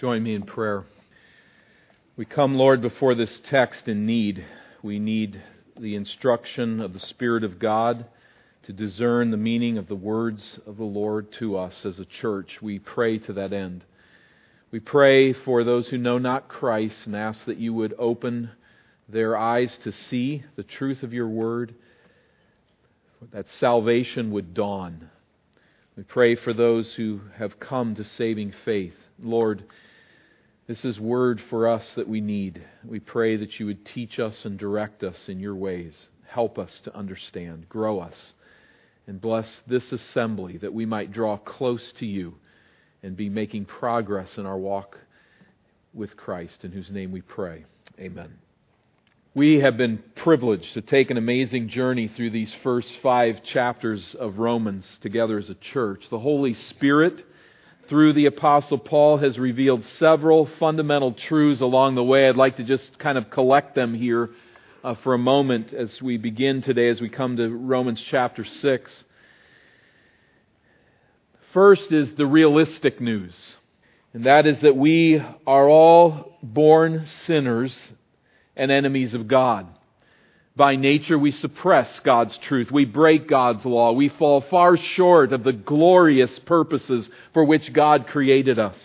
Join me in prayer. We come, Lord, before this text in need. We need the instruction of the Spirit of God to discern the meaning of the words of the Lord to us as a church. We pray to that end. We pray for those who know not Christ and ask that you would open their eyes to see the truth of your word, that salvation would dawn. We pray for those who have come to saving faith. Lord, this is word for us that we need. We pray that you would teach us and direct us in your ways. Help us to understand. Grow us. And bless this assembly that we might draw close to you and be making progress in our walk with Christ, in whose name we pray. Amen. We have been privileged to take an amazing journey through these first five chapters of Romans together as a church. The Holy Spirit through the Apostle Paul has revealed several fundamental truths along the way. I'd like to just kind of collect them here uh, for a moment as we begin today, as we come to Romans chapter 6. First is the realistic news, and that is that we are all born sinners and enemies of God. By nature, we suppress God's truth. We break God's law. We fall far short of the glorious purposes for which God created us.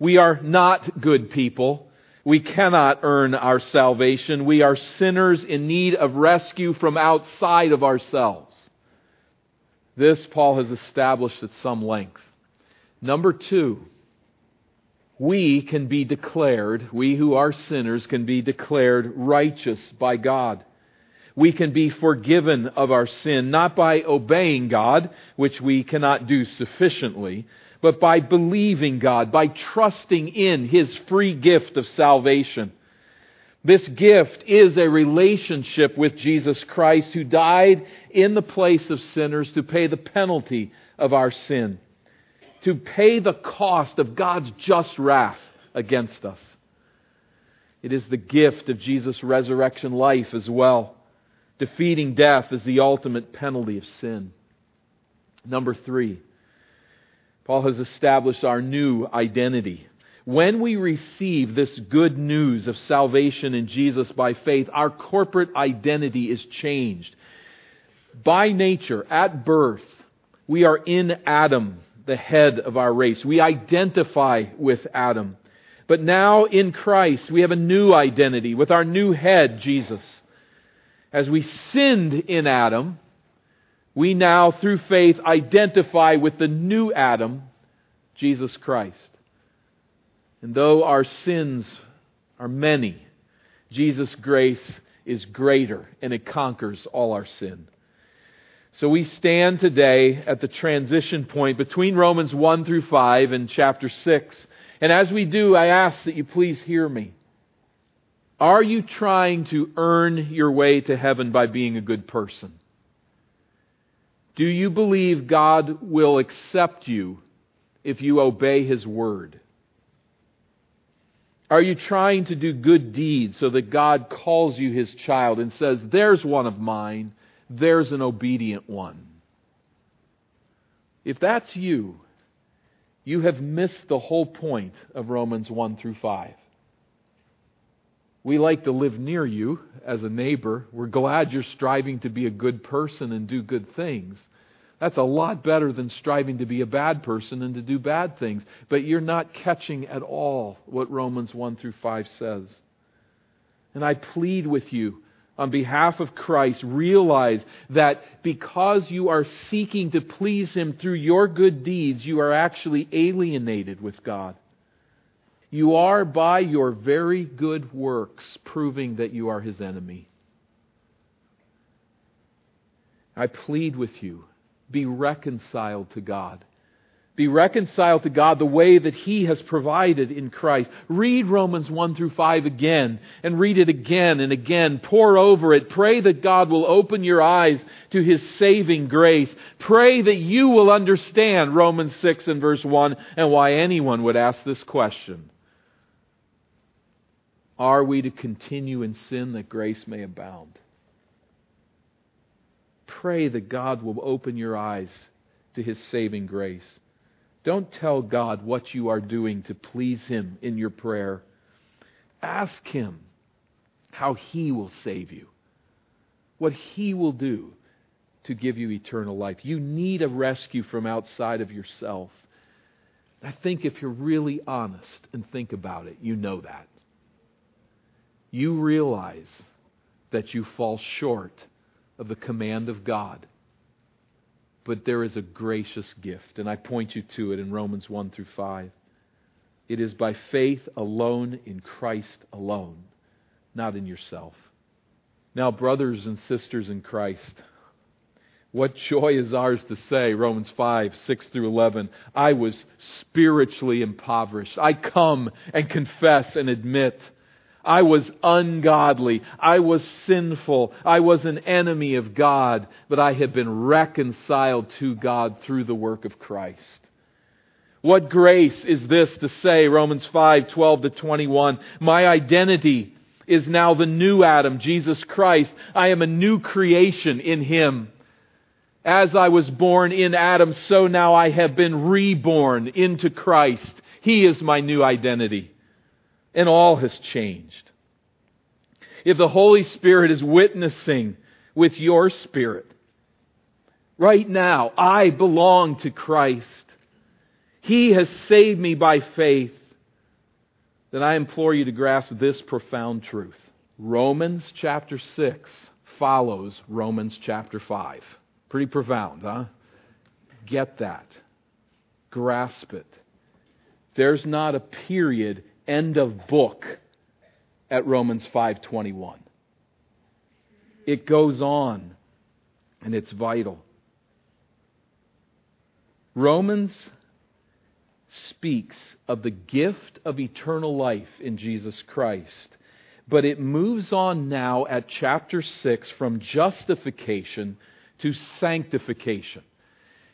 We are not good people. We cannot earn our salvation. We are sinners in need of rescue from outside of ourselves. This Paul has established at some length. Number two, we can be declared, we who are sinners can be declared righteous by God we can be forgiven of our sin, not by obeying God, which we cannot do sufficiently, but by believing God, by trusting in His free gift of salvation. This gift is a relationship with Jesus Christ who died in the place of sinners to pay the penalty of our sin, to pay the cost of God's just wrath against us. It is the gift of Jesus' resurrection life as well. Defeating death is the ultimate penalty of sin. Number three, Paul has established our new identity. When we receive this good news of salvation in Jesus by faith, our corporate identity is changed. By nature, at birth, we are in Adam, the head of our race. We identify with Adam. But now in Christ, we have a new identity with our new head, Jesus. As we sinned in Adam, we now, through faith, identify with the new Adam, Jesus Christ. And though our sins are many, Jesus' grace is greater and it conquers all our sin. So we stand today at the transition point between Romans 1 through 5 and chapter 6. And as we do, I ask that you please hear me. Are you trying to earn your way to heaven by being a good person? Do you believe God will accept you if you obey His word? Are you trying to do good deeds so that God calls you His child and says, There's one of mine, there's an obedient one? If that's you, you have missed the whole point of Romans 1 through 5. We like to live near you as a neighbor. We're glad you're striving to be a good person and do good things. That's a lot better than striving to be a bad person and to do bad things. But you're not catching at all what Romans 1 through 5 says. And I plead with you on behalf of Christ, realize that because you are seeking to please Him through your good deeds, you are actually alienated with God. You are, by your very good works, proving that you are his enemy. I plead with you be reconciled to God. Be reconciled to God the way that He has provided in Christ. Read Romans 1 through 5 again and read it again and again. Pore over it. Pray that God will open your eyes to His saving grace. Pray that you will understand Romans 6 and verse 1 and why anyone would ask this question. Are we to continue in sin that grace may abound? Pray that God will open your eyes to his saving grace. Don't tell God what you are doing to please Him in your prayer. Ask Him how He will save you, what He will do to give you eternal life. You need a rescue from outside of yourself. I think if you're really honest and think about it, you know that. You realize that you fall short of the command of God but there is a gracious gift, and I point you to it in Romans 1 through 5. It is by faith alone in Christ alone, not in yourself. Now, brothers and sisters in Christ, what joy is ours to say, Romans 5, 6 through 11. I was spiritually impoverished. I come and confess and admit I was ungodly. I was sinful. I was an enemy of God, but I have been reconciled to God through the work of Christ. What grace is this to say, Romans 5, 12 to 21. My identity is now the new Adam, Jesus Christ. I am a new creation in Him. As I was born in Adam, so now I have been reborn into Christ. He is my new identity and all has changed. If the Holy Spirit is witnessing with your spirit, right now, I belong to Christ. He has saved me by faith. Then I implore you to grasp this profound truth. Romans chapter 6 follows Romans chapter 5. Pretty profound, huh? Get that. Grasp it. There's not a period end of book at Romans 5:21. It goes on and it's vital. Romans speaks of the gift of eternal life in Jesus Christ. But it moves on now at chapter 6 from justification to sanctification.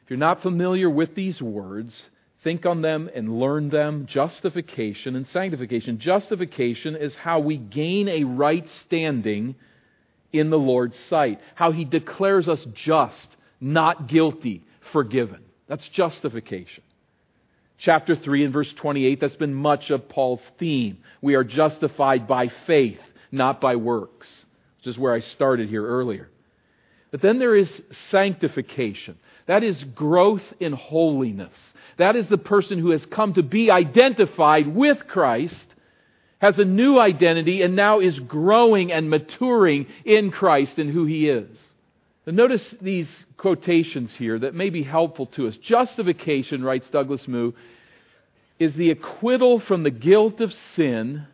If you're not familiar with these words, think on them and learn them. Justification and sanctification. Justification is how we gain a right standing in the Lord's sight, how He declares us just, not guilty, forgiven. That's justification. Chapter 3 and verse 28, that's been much of Paul's theme. We are justified by faith, not by works, which is where I started here earlier. But then there is sanctification. That is growth in holiness. That is the person who has come to be identified with Christ, has a new identity, and now is growing and maturing in Christ and who he is. Now notice these quotations here that may be helpful to us. Justification, writes Douglas Moo, is the acquittal from the guilt of sin,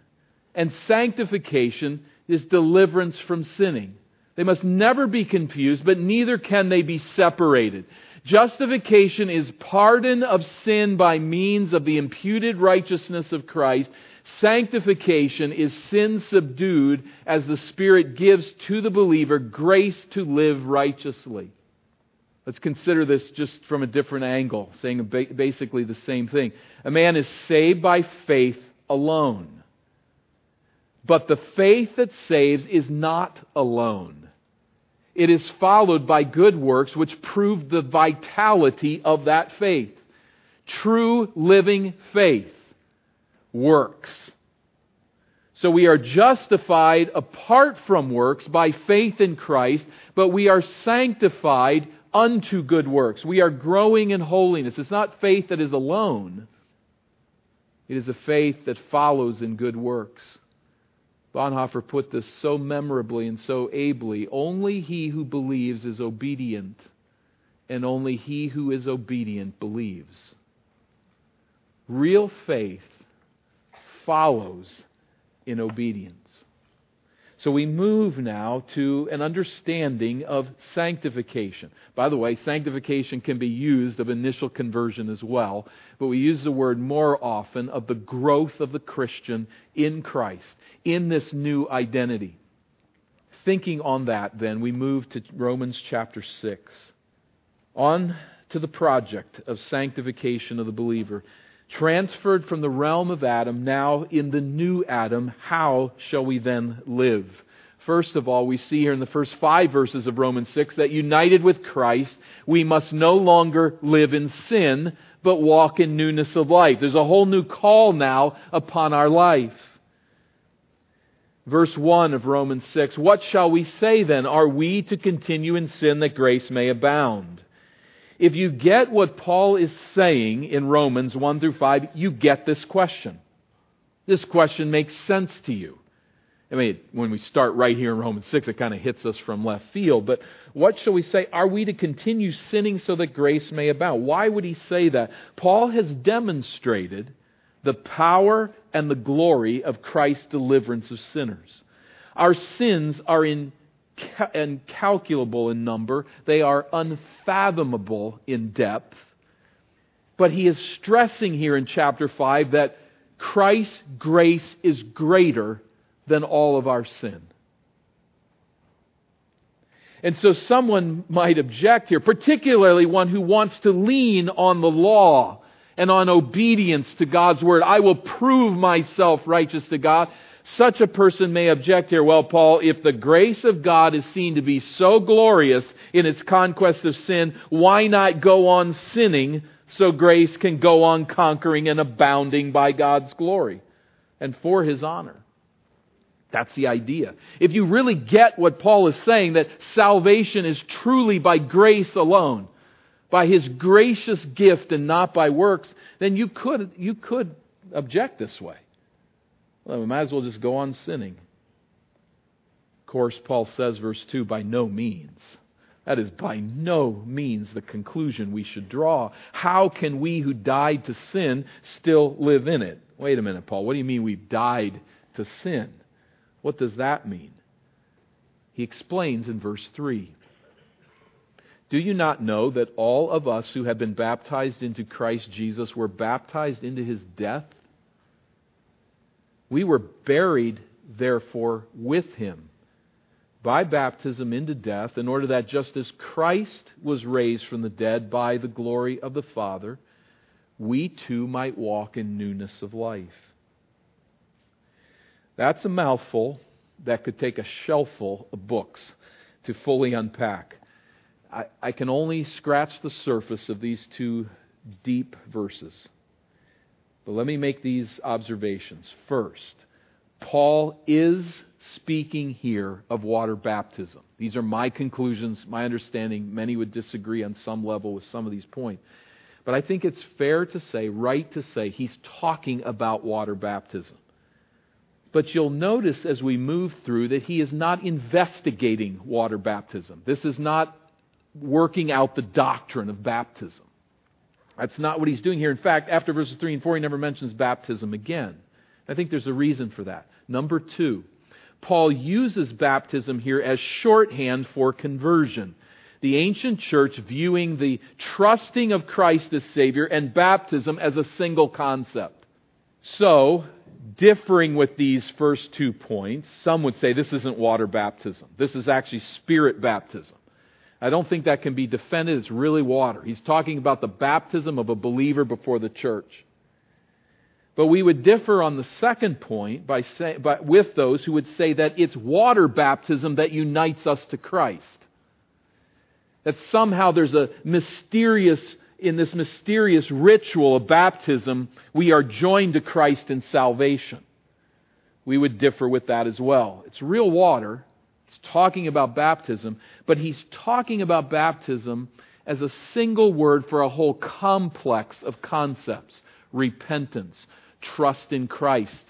and sanctification is deliverance from sinning. They must never be confused, but neither can they be separated. Justification is pardon of sin by means of the imputed righteousness of Christ. Sanctification is sin subdued as the Spirit gives to the believer grace to live righteously. Let's consider this just from a different angle, saying basically the same thing. A man is saved by faith alone. But the faith that saves is not alone it is followed by good works which prove the vitality of that faith. True living faith works. So we are justified apart from works by faith in Christ, but we are sanctified unto good works. We are growing in holiness. It's not faith that is alone, it is a faith that follows in good works. Bonhoeffer put this so memorably and so ably only he who believes is obedient, and only he who is obedient believes. Real faith follows in obedience. So we move now to an understanding of sanctification. By the way, sanctification can be used of initial conversion as well, but we use the word more often of the growth of the Christian in Christ, in this new identity. Thinking on that, then, we move to Romans chapter 6. On to the project of sanctification of the believer transferred from the realm of Adam, now in the new Adam, how shall we then live? First of all, we see here in the first five verses of Romans 6 that united with Christ, we must no longer live in sin, but walk in newness of life. There's a whole new call now upon our life. Verse 1 of Romans 6 What shall we say then? Are we to continue in sin that grace may abound? If you get what Paul is saying in Romans 1 through 5, you get this question. This question makes sense to you. I mean, when we start right here in Romans 6, it kind of hits us from left field. But what shall we say? Are we to continue sinning so that grace may abound? Why would he say that? Paul has demonstrated the power and the glory of Christ's deliverance of sinners. Our sins are in incalculable in number, they are unfathomable in depth. But he is stressing here in chapter 5 that Christ's grace is greater than all of our sin. And so someone might object here, particularly one who wants to lean on the law and on obedience to God's word. I will prove myself righteous to God. Such a person may object here, well, Paul, if the grace of God is seen to be so glorious in its conquest of sin, why not go on sinning so grace can go on conquering and abounding by God's glory and for his honor? That's the idea. If you really get what Paul is saying, that salvation is truly by grace alone, by his gracious gift and not by works, then you could, you could object this way. Well, we might as well just go on sinning. Of course, Paul says, verse 2, by no means. That is by no means the conclusion we should draw. How can we who died to sin still live in it? Wait a minute, Paul. What do you mean we've died to sin? What does that mean? He explains in verse 3. Do you not know that all of us who have been baptized into Christ Jesus were baptized into his death? We were buried, therefore, with him by baptism into death, in order that just as Christ was raised from the dead by the glory of the Father, we too might walk in newness of life. That's a mouthful that could take a shelfful of books to fully unpack. I, I can only scratch the surface of these two deep verses. But let me make these observations. First, Paul is speaking here of water baptism. These are my conclusions, my understanding. Many would disagree on some level with some of these points. But I think it's fair to say, right to say, he's talking about water baptism. But you'll notice as we move through that he is not investigating water baptism. This is not working out the doctrine of baptism. That's not what he's doing here. In fact, after verses 3 and 4, he never mentions baptism again. I think there's a reason for that. Number two, Paul uses baptism here as shorthand for conversion. The ancient church viewing the trusting of Christ as Savior and baptism as a single concept. So, differing with these first two points, some would say this isn't water baptism. This is actually spirit baptism. I don't think that can be defended. It's really water. He's talking about the baptism of a believer before the church. But we would differ on the second point by say, by, with those who would say that it's water baptism that unites us to Christ. That somehow there's a mysterious, in this mysterious ritual of baptism, we are joined to Christ in salvation. We would differ with that as well. It's real water, He's talking about baptism, but he's talking about baptism as a single word for a whole complex of concepts repentance, trust in Christ,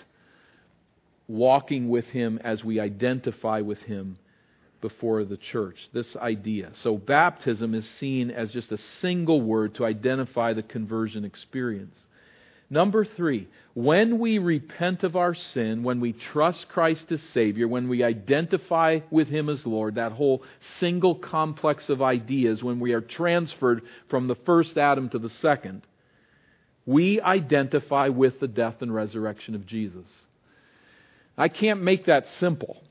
walking with him as we identify with him before the church. This idea. So, baptism is seen as just a single word to identify the conversion experience. Number three, when we repent of our sin, when we trust Christ as Savior, when we identify with Him as Lord, that whole single complex of ideas, when we are transferred from the first Adam to the second, we identify with the death and resurrection of Jesus. I can't make that simple.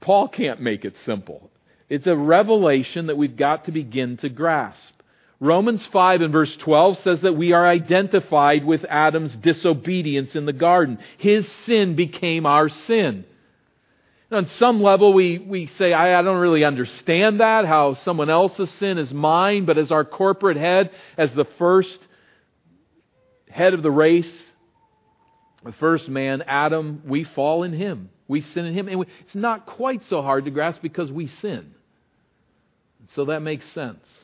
Paul can't make it simple. It's a revelation that we've got to begin to grasp. Romans 5 and verse 12 says that we are identified with Adam's disobedience in the garden. His sin became our sin. On some level, we, we say, I, I don't really understand that, how someone else's sin is mine, but as our corporate head, as the first head of the race, the first man, Adam, we fall in him. We sin in him. And we, it's not quite so hard to grasp because we sin. So that makes sense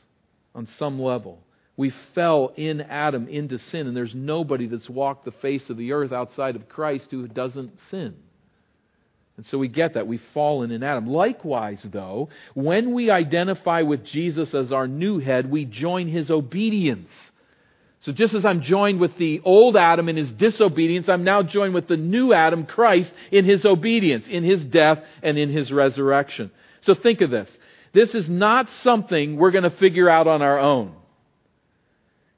on some level. We fell in Adam into sin, and there's nobody that's walked the face of the earth outside of Christ who doesn't sin. And so we get that. We've fallen in Adam. Likewise, though, when we identify with Jesus as our new head, we join his obedience. So just as I'm joined with the old Adam in his disobedience, I'm now joined with the new Adam, Christ, in his obedience, in his death, and in his resurrection. So think of this. This is not something we're going to figure out on our own.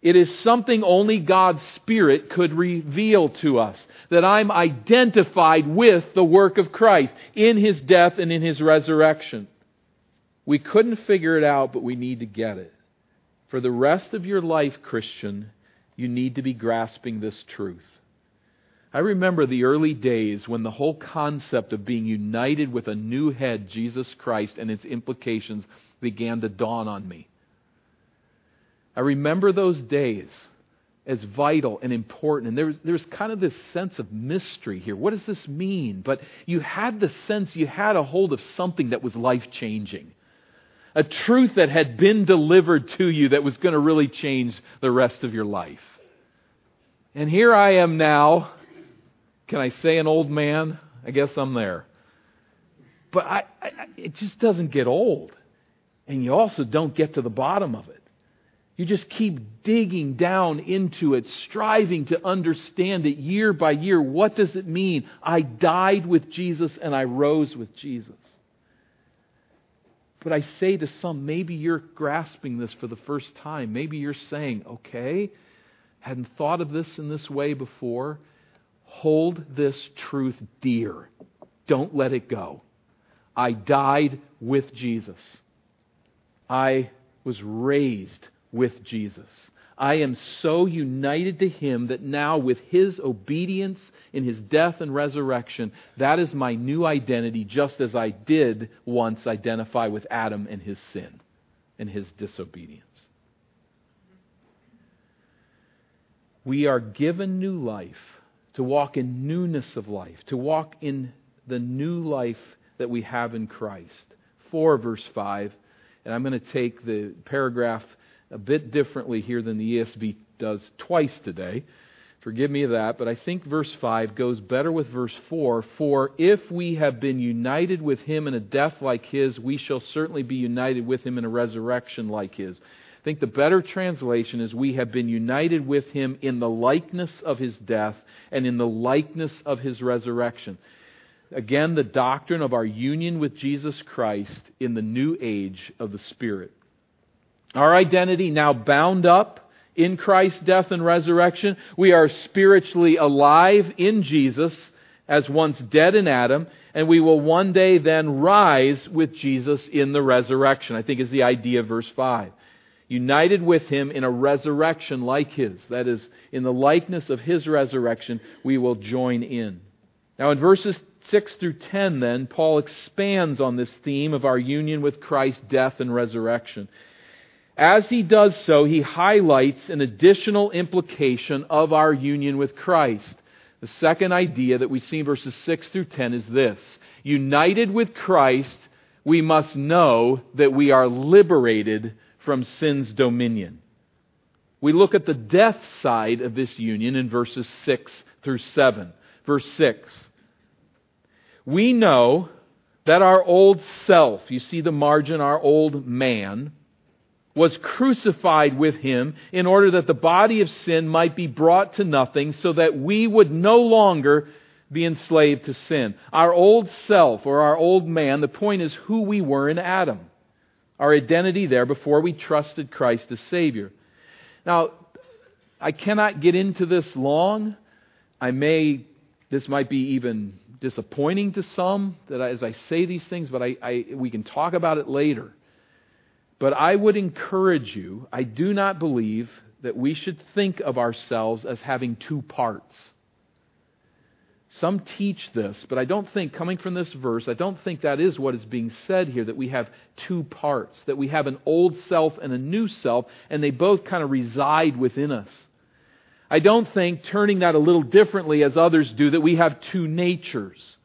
It is something only God's Spirit could reveal to us. That I'm identified with the work of Christ in His death and in His resurrection. We couldn't figure it out, but we need to get it. For the rest of your life, Christian, you need to be grasping this truth. I remember the early days when the whole concept of being united with a new head, Jesus Christ, and its implications began to dawn on me. I remember those days as vital and important. And there was, there was kind of this sense of mystery here. What does this mean? But you had the sense you had a hold of something that was life changing. A truth that had been delivered to you that was going to really change the rest of your life. And here I am now. Can I say an old man? I guess I'm there. But I, I, it just doesn't get old. And you also don't get to the bottom of it. You just keep digging down into it, striving to understand it year by year. What does it mean? I died with Jesus and I rose with Jesus. But I say to some, maybe you're grasping this for the first time. Maybe you're saying, okay, hadn't thought of this in this way before. Hold this truth dear. Don't let it go. I died with Jesus. I was raised with Jesus. I am so united to Him that now, with His obedience in His death and resurrection, that is my new identity, just as I did once identify with Adam and his sin and his disobedience. We are given new life to walk in newness of life, to walk in the new life that we have in Christ. 4 verse 5, and I'm going to take the paragraph a bit differently here than the ESV does twice today. Forgive me that, but I think verse 5 goes better with verse 4. For if we have been united with him in a death like his, we shall certainly be united with him in a resurrection like his. I think the better translation is we have been united with him in the likeness of his death and in the likeness of his resurrection. Again, the doctrine of our union with Jesus Christ in the new age of the Spirit. Our identity now bound up in Christ's death and resurrection. We are spiritually alive in Jesus as once dead in Adam, and we will one day then rise with Jesus in the resurrection. I think is the idea of verse 5. United with him in a resurrection like his. That is, in the likeness of his resurrection, we will join in. Now, in verses 6 through 10, then, Paul expands on this theme of our union with Christ's death and resurrection. As he does so, he highlights an additional implication of our union with Christ. The second idea that we see in verses 6 through 10 is this United with Christ, we must know that we are liberated from sin's dominion. We look at the death side of this union in verses 6 through 7. Verse 6. We know that our old self, you see the margin, our old man, was crucified with him in order that the body of sin might be brought to nothing so that we would no longer be enslaved to sin. Our old self or our old man, the point is who we were in Adam. Our identity there before we trusted Christ as Savior. Now, I cannot get into this long. I may, this might be even disappointing to some that as I say these things, but I, I we can talk about it later. But I would encourage you, I do not believe that we should think of ourselves as having two parts. Some teach this, but I don't think, coming from this verse, I don't think that is what is being said here, that we have two parts, that we have an old self and a new self, and they both kind of reside within us. I don't think, turning that a little differently as others do, that we have two natures.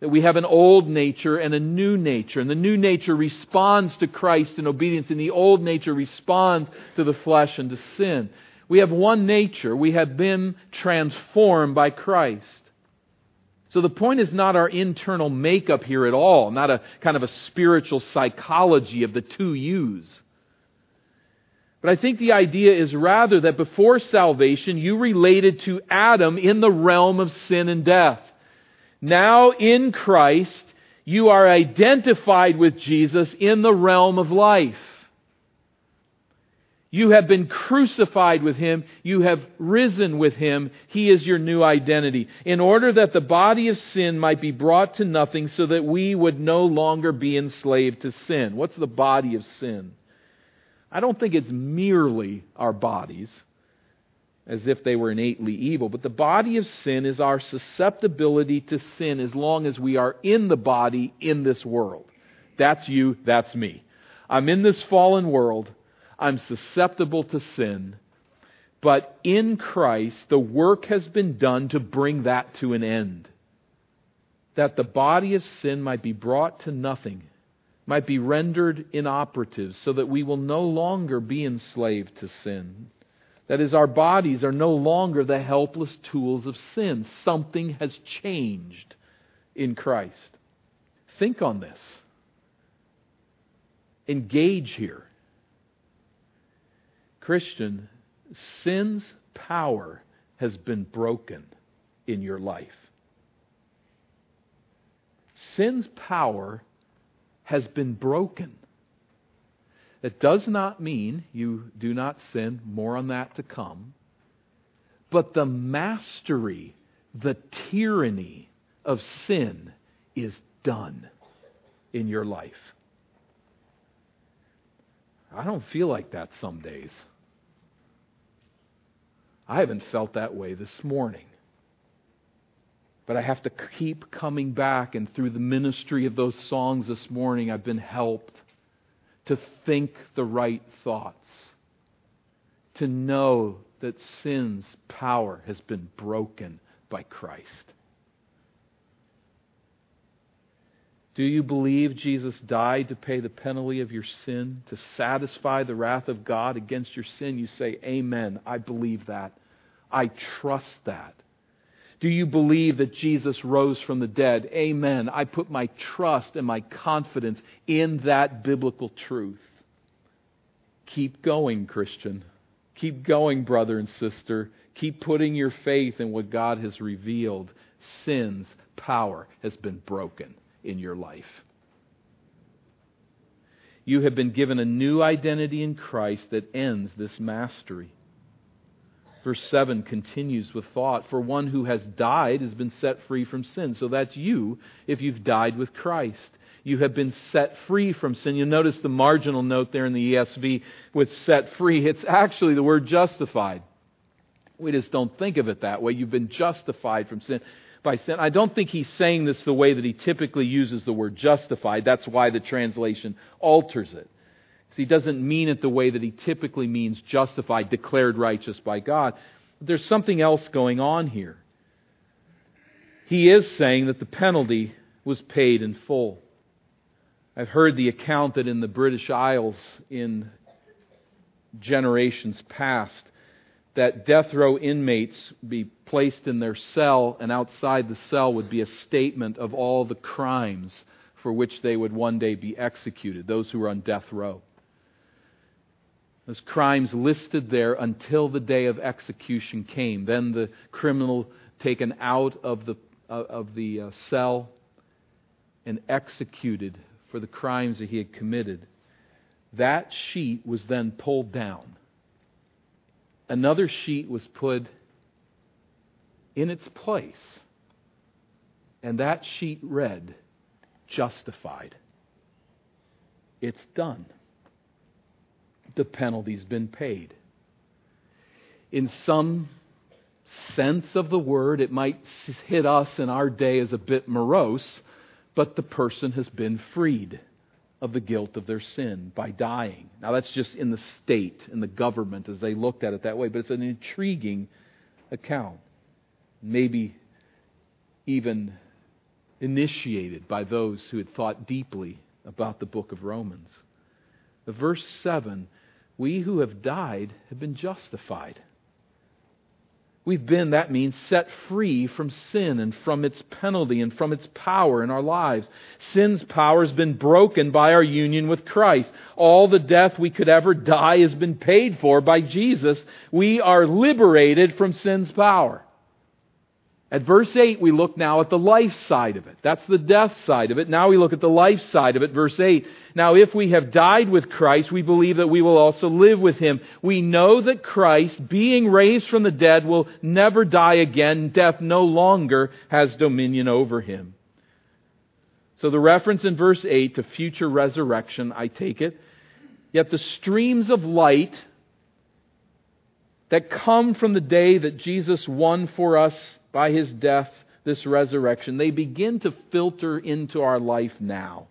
That we have an old nature and a new nature. And the new nature responds to Christ in obedience, and the old nature responds to the flesh and to sin. We have one nature. We have been transformed by Christ. So the point is not our internal makeup here at all, not a kind of a spiritual psychology of the two yous. But I think the idea is rather that before salvation, you related to Adam in the realm of sin and death. Now in Christ, you are identified with Jesus in the realm of life. You have been crucified with him. You have risen with him. He is your new identity. In order that the body of sin might be brought to nothing so that we would no longer be enslaved to sin. What's the body of sin? I don't think it's merely our bodies, as if they were innately evil, but the body of sin is our susceptibility to sin as long as we are in the body in this world. That's you, that's me. I'm in this fallen world. I'm susceptible to sin. But in Christ, the work has been done to bring that to an end. That the body of sin might be brought to nothing, might be rendered inoperative, so that we will no longer be enslaved to sin. That is, our bodies are no longer the helpless tools of sin. Something has changed in Christ. Think on this. Engage here. Christian, sin's power has been broken in your life. Sin's power has been broken. That does not mean you do not sin, more on that to come. But the mastery, the tyranny of sin is done in your life. I don't feel like that some days. I haven't felt that way this morning. But I have to keep coming back, and through the ministry of those songs this morning, I've been helped to think the right thoughts, to know that sin's power has been broken by Christ. Do you believe Jesus died to pay the penalty of your sin, to satisfy the wrath of God against your sin? You say, Amen. I believe that. I trust that. Do you believe that Jesus rose from the dead? Amen. I put my trust and my confidence in that biblical truth. Keep going, Christian. Keep going, brother and sister. Keep putting your faith in what God has revealed. Sin's power has been broken in your life. You have been given a new identity in Christ that ends this mastery. Verse 7 continues with thought For one who has died has been set free from sin. So that's you if you've died with Christ. You have been set free from sin. You'll notice the marginal note there in the ESV with set free. It's actually the word justified. We just don't think of it that way. You've been justified from sin by sin. I don't think he's saying this the way that he typically uses the word justified. That's why the translation alters it. He doesn't mean it the way that he typically means justified, declared righteous by God. There's something else going on here. He is saying that the penalty was paid in full. I've heard the account that in the British Isles in generations past, that death row inmates be placed in their cell, and outside the cell would be a statement of all the crimes for which they would one day be executed, those who were on death row. Those crimes listed there until the day of execution came. Then the criminal taken out of the, uh, of the uh, cell and executed for the crimes that he had committed. That sheet was then pulled down another sheet was put in its place. And that sheet read, Justified. It's done. The penalty's been paid. In some sense of the word. It might hit us in our day as a bit morose, but the person has been freed of the guilt of their sin by dying. Now, that's just in the state, in the government, as they looked at it that way, but it's an intriguing account. Maybe even initiated by those who had thought deeply about the book of Romans. The verse 7 We who have died have been justified. We've been, that means, set free from sin and from its penalty and from its power in our lives. Sin's power has been broken by our union with Christ. All the death we could ever die has been paid for by Jesus. We are liberated from sin's power. At verse 8, we look now at the life side of it. That's the death side of it. Now we look at the life side of it. Verse 8. Now, if we have died with Christ, we believe that we will also live with him. We know that Christ, being raised from the dead, will never die again. Death no longer has dominion over him. So the reference in verse 8 to future resurrection, I take it. Yet the streams of light that come from the day that Jesus won for us by his death, this resurrection, they begin to filter into our life now.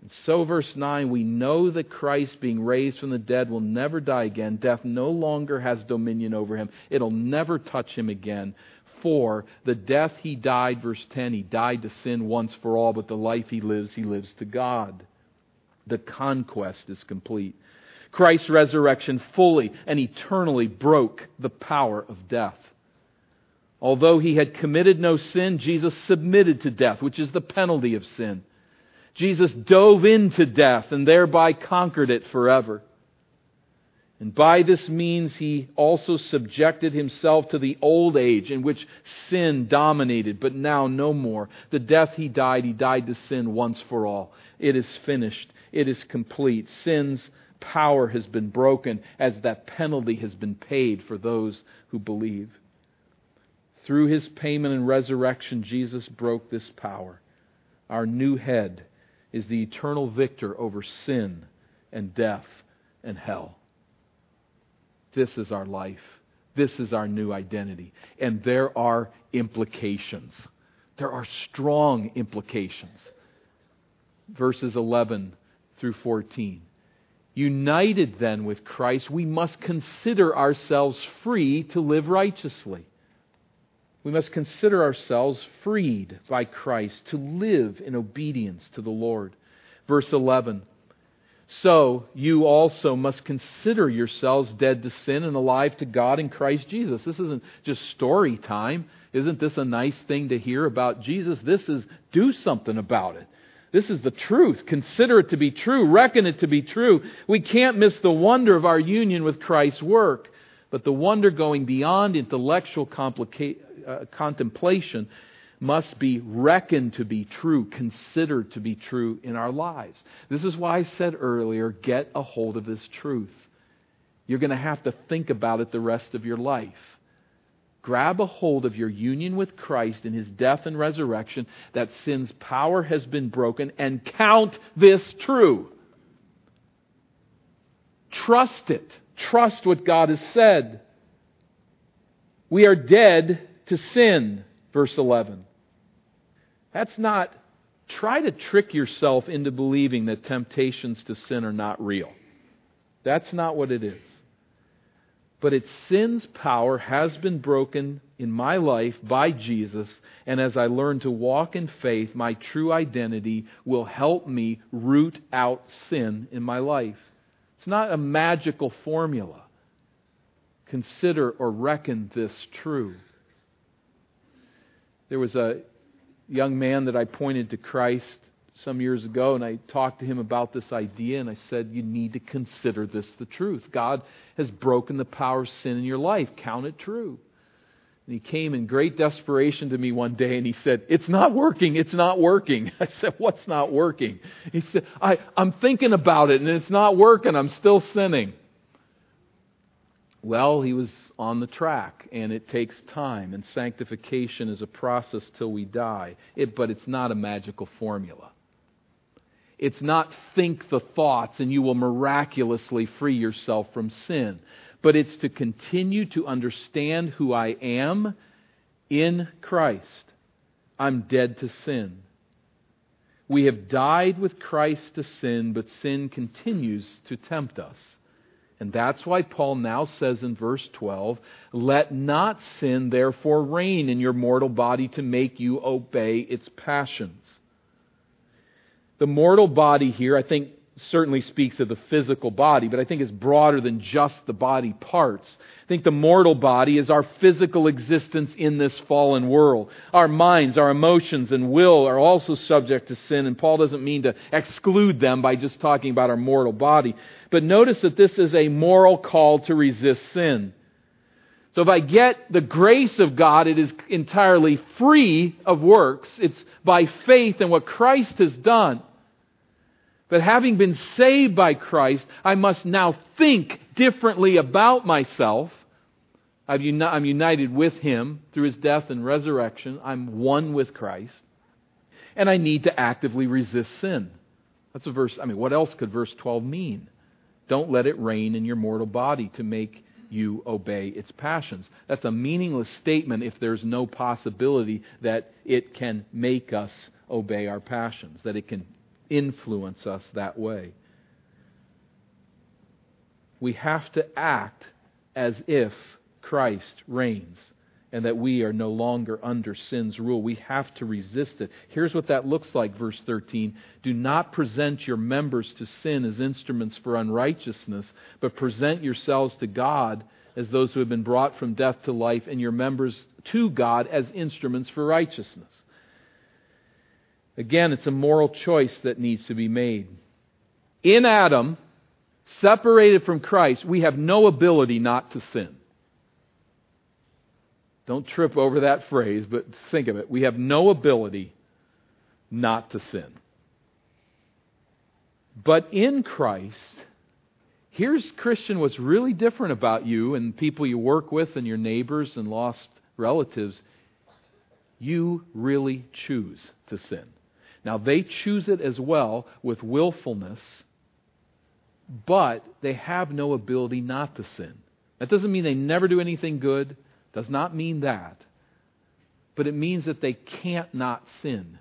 And so, verse 9, we know that Christ, being raised from the dead, will never die again. Death no longer has dominion over him, it'll never touch him again. For the death he died, verse 10, he died to sin once for all, but the life he lives, he lives to God. The conquest is complete. Christ's resurrection fully and eternally broke the power of death. Although he had committed no sin, Jesus submitted to death, which is the penalty of sin. Jesus dove into death and thereby conquered it forever. And by this means, he also subjected himself to the old age in which sin dominated, but now no more. The death he died, he died to sin once for all. It is finished. It is complete. Sin's power has been broken as that penalty has been paid for those who believe. Through his payment and resurrection, Jesus broke this power. Our new head is the eternal victor over sin and death and hell. This is our life. This is our new identity. And there are implications. There are strong implications. Verses 11 through 14. United then with Christ, we must consider ourselves free to live righteously we must consider ourselves freed by Christ to live in obedience to the Lord. Verse 11 So you also must consider yourselves dead to sin and alive to God in Christ Jesus. This isn't just story time. Isn't this a nice thing to hear about Jesus? This is do something about it. This is the truth. Consider it to be true. Reckon it to be true. We can't miss the wonder of our union with Christ's work. But the wonder going beyond intellectual complica- uh, contemplation must be reckoned to be true, considered to be true in our lives. This is why I said earlier get a hold of this truth. You're going to have to think about it the rest of your life. Grab a hold of your union with Christ in his death and resurrection, that sin's power has been broken, and count this true. Trust it. Trust what God has said. We are dead to sin, verse 11. That's not, try to trick yourself into believing that temptations to sin are not real. That's not what it is. But its sin's power has been broken in my life by Jesus, and as I learn to walk in faith, my true identity will help me root out sin in my life. It's not a magical formula. Consider or reckon this true. There was a young man that I pointed to Christ some years ago, and I talked to him about this idea, and I said, You need to consider this the truth. God has broken the power of sin in your life. Count it true. And he came in great desperation to me one day and he said, It's not working, it's not working. I said, What's not working? He said, I, I'm thinking about it and it's not working, I'm still sinning. Well, he was on the track, and it takes time, and sanctification is a process till we die. It, but it's not a magical formula. It's not think the thoughts and you will miraculously free yourself from sin. but it's to continue to understand who I am in Christ. I'm dead to sin. We have died with Christ to sin, but sin continues to tempt us. And that's why Paul now says in verse 12, Let not sin therefore reign in your mortal body to make you obey its passions. The mortal body here, I think, certainly speaks of the physical body, but I think it's broader than just the body parts. I think the mortal body is our physical existence in this fallen world. Our minds, our emotions, and will are also subject to sin, and Paul doesn't mean to exclude them by just talking about our mortal body. But notice that this is a moral call to resist sin. So if I get the grace of God, it is entirely free of works. It's by faith in what Christ has done. But having been saved by Christ, I must now think differently about myself. i am united with Him through His death and resurrection. I'm one with Christ. And I need to actively resist sin. That's a verse. I mean, what else could verse 12 mean? Don't let it reign in your mortal body to make you obey its passions. That's a meaningless statement if there's no possibility that it can make us obey our passions, that it can influence us that way. We have to act as if Christ reigns and that we are no longer under sin's rule. We have to resist it. Here's what that looks like, verse 13. Do not present your members to sin as instruments for unrighteousness, but present yourselves to God as those who have been brought from death to life, and your members to God as instruments for righteousness. Again, it's a moral choice that needs to be made. In Adam, separated from Christ, we have no ability not to sin. Don't trip over that phrase, but think of it. We have no ability not to sin. But in Christ, here's Christian what's really different about you and people you work with and your neighbors and lost relatives. You really choose to sin. Now, they choose it as well with willfulness, but they have no ability not to sin. That doesn't mean they never do anything good, does not mean that. But it means that they can't not sin.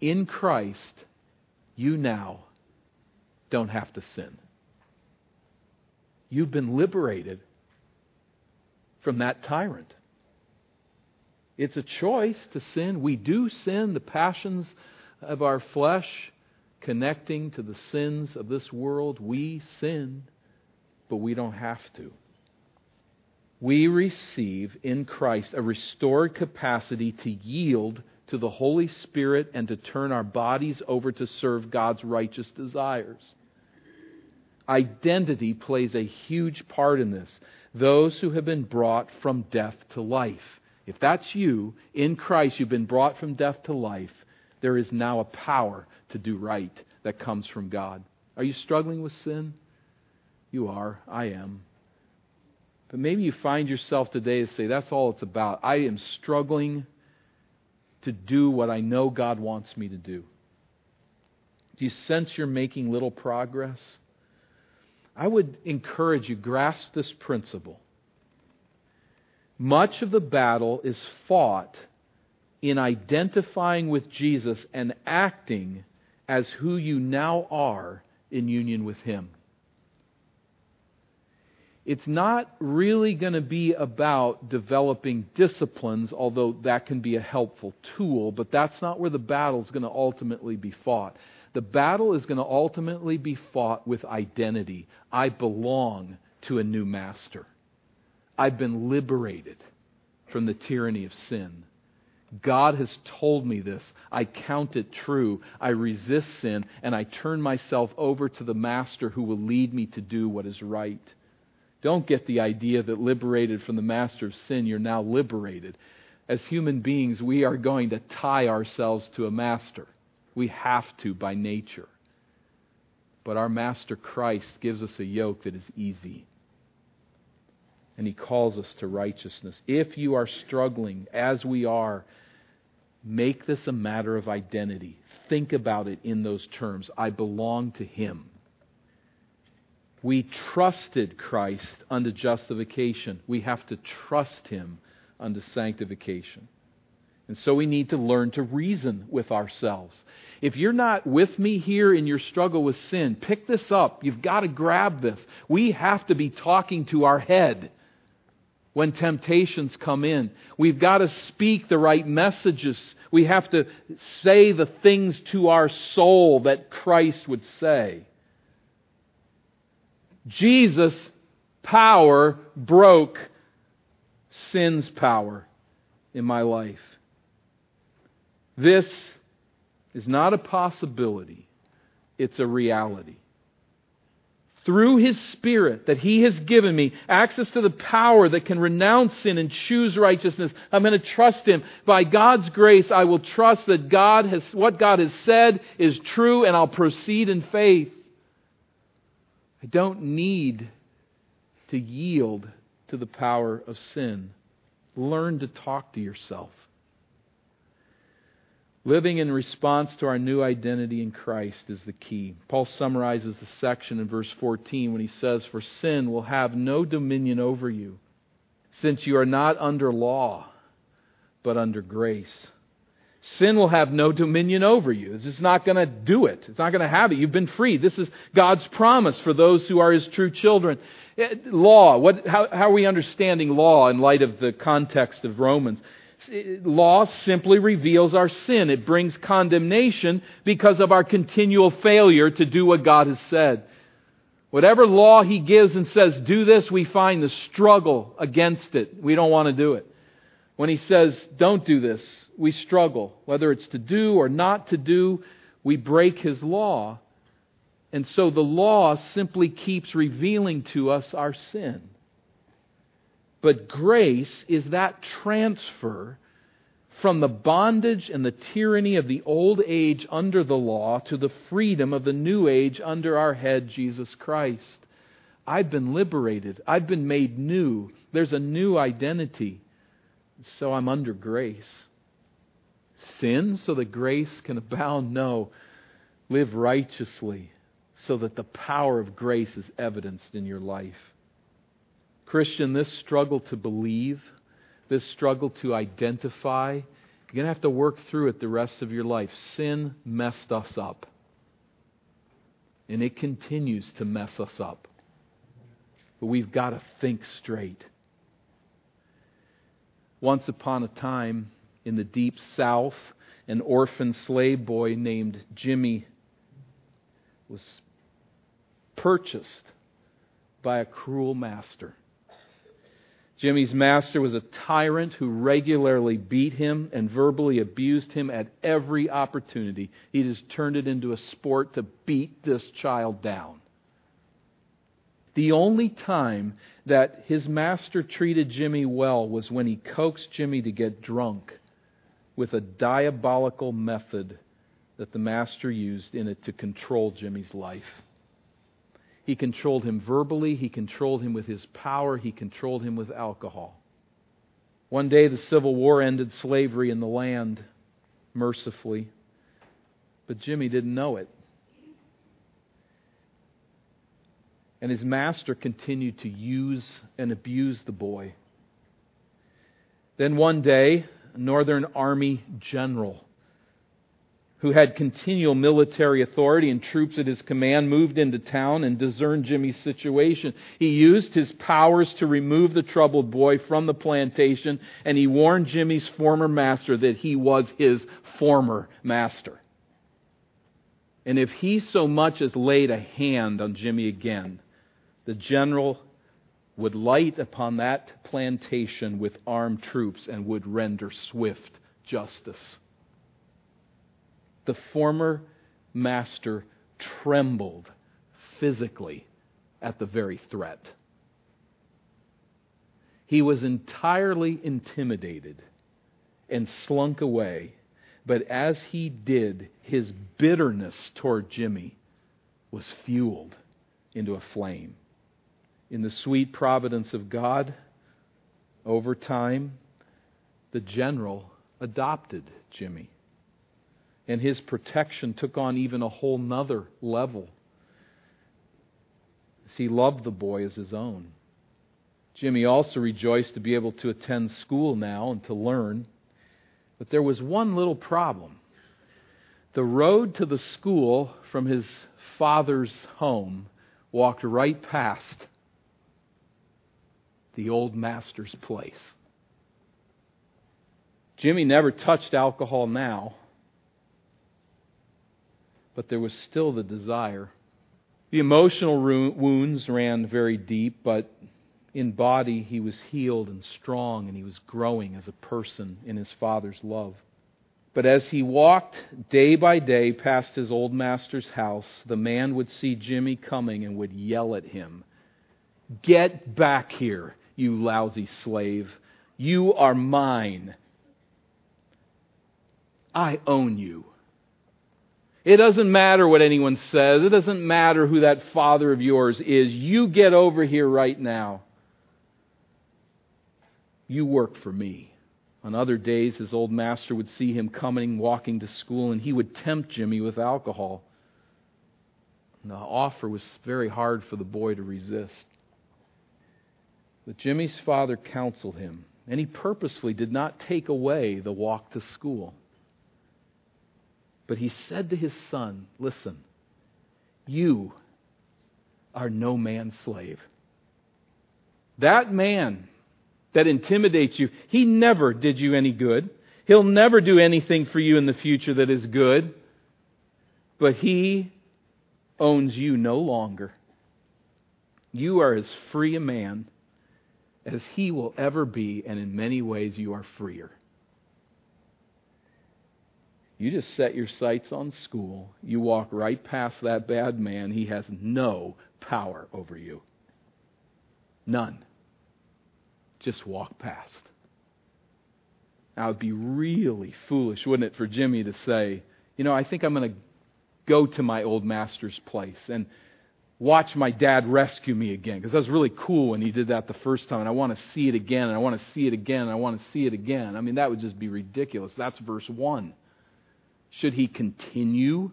In Christ, you now don't have to sin. You've been liberated from that tyrant. It's a choice to sin. We do sin, the passions of our flesh connecting to the sins of this world. We sin, but we don't have to. We receive in Christ a restored capacity to yield to the Holy Spirit and to turn our bodies over to serve God's righteous desires. Identity plays a huge part in this. Those who have been brought from death to life. If that's you, in Christ, you've been brought from death to life, there is now a power to do right that comes from God. Are you struggling with sin? You are. I am. But maybe you find yourself today to say, that's all it's about. I am struggling to do what I know God wants me to do. Do you sense you're making little progress? I would encourage you, grasp this principle. Much of the battle is fought in identifying with Jesus and acting as who you now are in union with Him. It's not really going to be about developing disciplines, although that can be a helpful tool, but that's not where the battle is going to ultimately be fought. The battle is going to ultimately be fought with identity. I belong to a new master. I've been liberated from the tyranny of sin. God has told me this. I count it true. I resist sin and I turn myself over to the Master who will lead me to do what is right. Don't get the idea that liberated from the master of sin, you're now liberated. As human beings, we are going to tie ourselves to a master. We have to by nature. But our Master Christ gives us a yoke that is easy and He calls us to righteousness. If you are struggling, as we are, make this a matter of identity. Think about it in those terms. I belong to Him. We trusted Christ unto justification. We have to trust Him unto sanctification. And so we need to learn to reason with ourselves. If you're not with me here in your struggle with sin, pick this up. You've got to grab this. We have to be talking to our head when temptations come in. We've got to speak the right messages. We have to say the things to our soul that Christ would say. Jesus' power broke sin's power in my life. This is not a possibility, it's a reality. Through His Spirit that He has given me access to the power that can renounce sin and choose righteousness, I'm going to trust Him. By God's grace, I will trust that God has, what God has said is true and I'll proceed in faith. I don't need to yield to the power of sin. Learn to talk to yourself. Living in response to our new identity in Christ is the key. Paul summarizes the section in verse 14 when he says, For sin will have no dominion over you, since you are not under law, but under grace. Sin will have no dominion over you. It's just not going to do it. It's not going to have it. You've been free. This is God's promise for those who are His true children. Eh, law. What, how, how are we understanding law in light of the context of Romans? Law simply reveals our sin. It brings condemnation because of our continual failure to do what God has said. Whatever law He gives and says, do this, we find the struggle against it. We don't want to do it. When He says, don't do this, we struggle. Whether it's to do or not to do, we break His law. And so the law simply keeps revealing to us our sin. But grace is that transfer from the bondage and the tyranny of the old age under the law to the freedom of the new age under our head, Jesus Christ. I've been liberated. I've been made new. There's a new identity. So I'm under grace. Sin so that grace can abound? No. Live righteously so that the power of grace is evidenced in your life. Christian, this struggle to believe, this struggle to identify, you're going to have to work through it the rest of your life. Sin messed us up. And it continues to mess us up. But we've got to think straight. Once upon a time in the deep south, an orphan slave boy named Jimmy was purchased by a cruel master. Jimmy's master was a tyrant who regularly beat him and verbally abused him at every opportunity. He just turned it into a sport to beat this child down. The only time that his master treated Jimmy well was when he coaxed Jimmy to get drunk with a diabolical method that the master used in it to control Jimmy's life. He controlled him verbally, he controlled him with his power, he controlled him with alcohol. One day the Civil War ended slavery in the land mercifully, but Jimmy didn't know it. And his master continued to use and abuse the boy. Then one day, a Northern Army general who had continual military authority and troops at his command, moved into town and discerned Jimmy's situation. He used his powers to remove the troubled boy from the plantation, and he warned Jimmy's former master that he was his former master. And if he so much as laid a hand on Jimmy again, the general would light upon that plantation with armed troops and would render swift justice the former master trembled physically at the very threat. He was entirely intimidated and slunk away. But as he did, his bitterness toward Jimmy was fueled into a flame. In the sweet providence of God, over time, the general adopted Jimmy and his protection took on even a whole nother level. he loved the boy as his own. Jimmy also rejoiced to be able to attend school now and to learn. But there was one little problem. The road to the school from his father's home walked right past the old master's place. Jimmy never touched alcohol now, but there was still the desire. The emotional wounds ran very deep, but in body he was healed and strong, and he was growing as a person in his Father's love. But as he walked day by day past his old master's house, the man would see Jimmy coming and would yell at him, Get back here, you lousy slave. You are mine. I own you. It doesn't matter what anyone says. It doesn't matter who that father of yours is. You get over here right now. You work for me. On other days, his old master would see him coming, walking to school, and he would tempt Jimmy with alcohol. And the offer was very hard for the boy to resist. But Jimmy's father counseled him, and he purposefully did not take away the walk to school. But he said to his son, Listen, you are no man's slave. That man that intimidates you, he never did you any good. He'll never do anything for you in the future that is good. But he owns you no longer. You are as free a man as he will ever be, and in many ways you are freer. You just set your sights on school. You walk right past that bad man. He has no power over you. None. Just walk past. Now, it would be really foolish, wouldn't it, for Jimmy to say, you know, I think I'm going to go to my old master's place and watch my dad rescue me again. Because that was really cool when he did that the first time. And I want to see it again, and I want to see it again, and I want to see it again. I mean, that would just be ridiculous. That's verse 1. Should he continue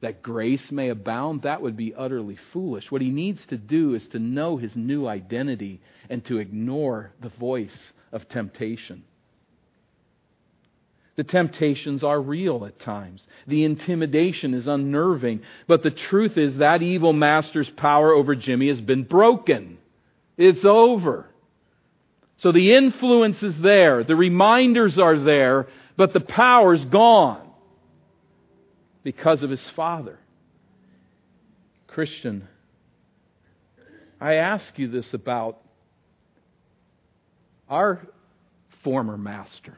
that grace may abound? That would be utterly foolish. What he needs to do is to know his new identity and to ignore the voice of temptation. The temptations are real at times. The intimidation is unnerving. But the truth is that evil master's power over Jimmy has been broken. It's over. So the influence is there. The reminders are there. But the power's gone because of his father. Christian, I ask you this about our former master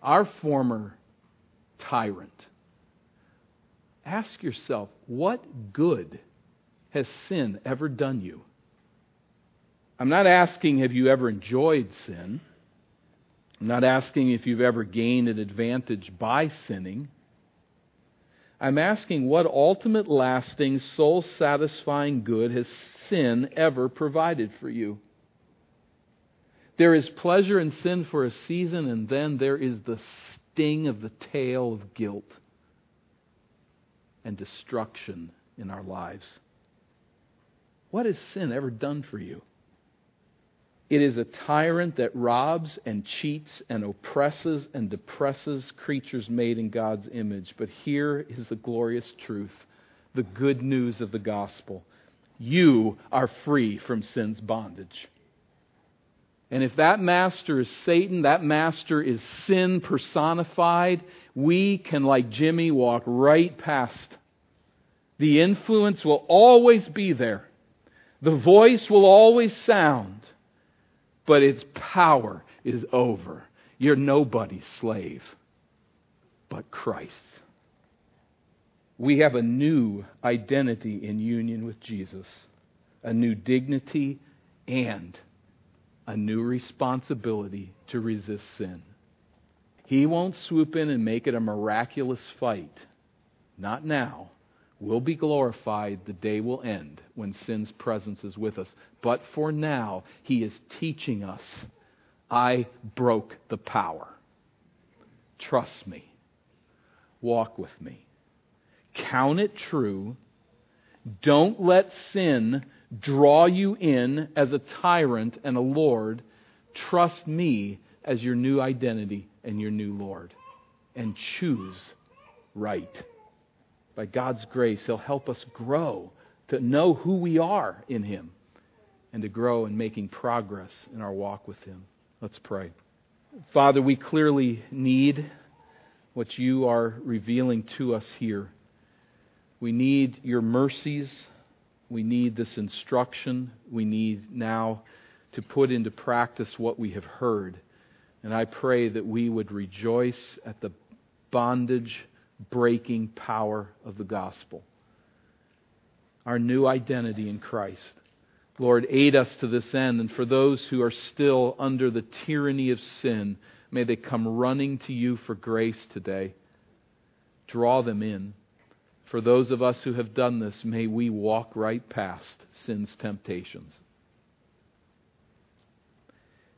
our former tyrant. Ask yourself, what good has sin ever done you? I'm not asking, have you ever enjoyed sin? I'm not asking if you've ever gained an advantage by sinning. I'm asking, what ultimate, lasting, soul satisfying good has sin ever provided for you? There is pleasure in sin for a season, and then there is the sting of the tail of guilt and destruction in our lives. What has sin ever done for you? It is a tyrant that robs and cheats and oppresses and depresses creatures made in God's image. But here is the glorious truth the good news of the gospel. You are free from sin's bondage. And if that master is Satan, that master is sin personified, we can, like Jimmy, walk right past. The influence will always be there. The voice will always sound, but its power is over. You're nobody's slave but Christ. We have a new identity in union with Jesus, a new dignity and a new responsibility to resist sin. He won't swoop in and make it a miraculous fight. Not now. We'll be glorified. The day will end when sin's presence is with us. But for now, He is teaching us I broke the power. Trust me. Walk with me. Count it true. Don't let sin draw you in as a tyrant and a Lord. Trust me as your new identity and your new Lord. And choose right. By God's grace, He'll help us grow to know who we are in Him and to grow in making progress in our walk with Him. Let's pray. Father, we clearly need what you are revealing to us here. We need your mercies. We need this instruction. We need now to put into practice what we have heard. And I pray that we would rejoice at the bondage breaking power of the gospel. Our new identity in Christ. Lord, aid us to this end. And for those who are still under the tyranny of sin, may they come running to you for grace today. Draw them in. For those of us who have done this, may we walk right past sin's temptations.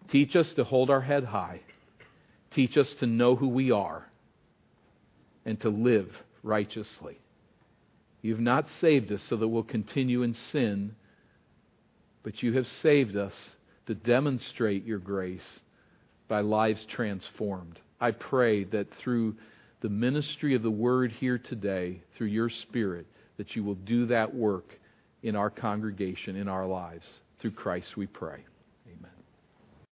Teach us to hold our head high. Teach us to know who we are and to live righteously. You've not saved us so that we'll continue in sin, but you have saved us to demonstrate your grace by lives transformed. I pray that through the ministry of the word here today, through your Spirit, that you will do that work in our congregation, in our lives. Through Christ we pray.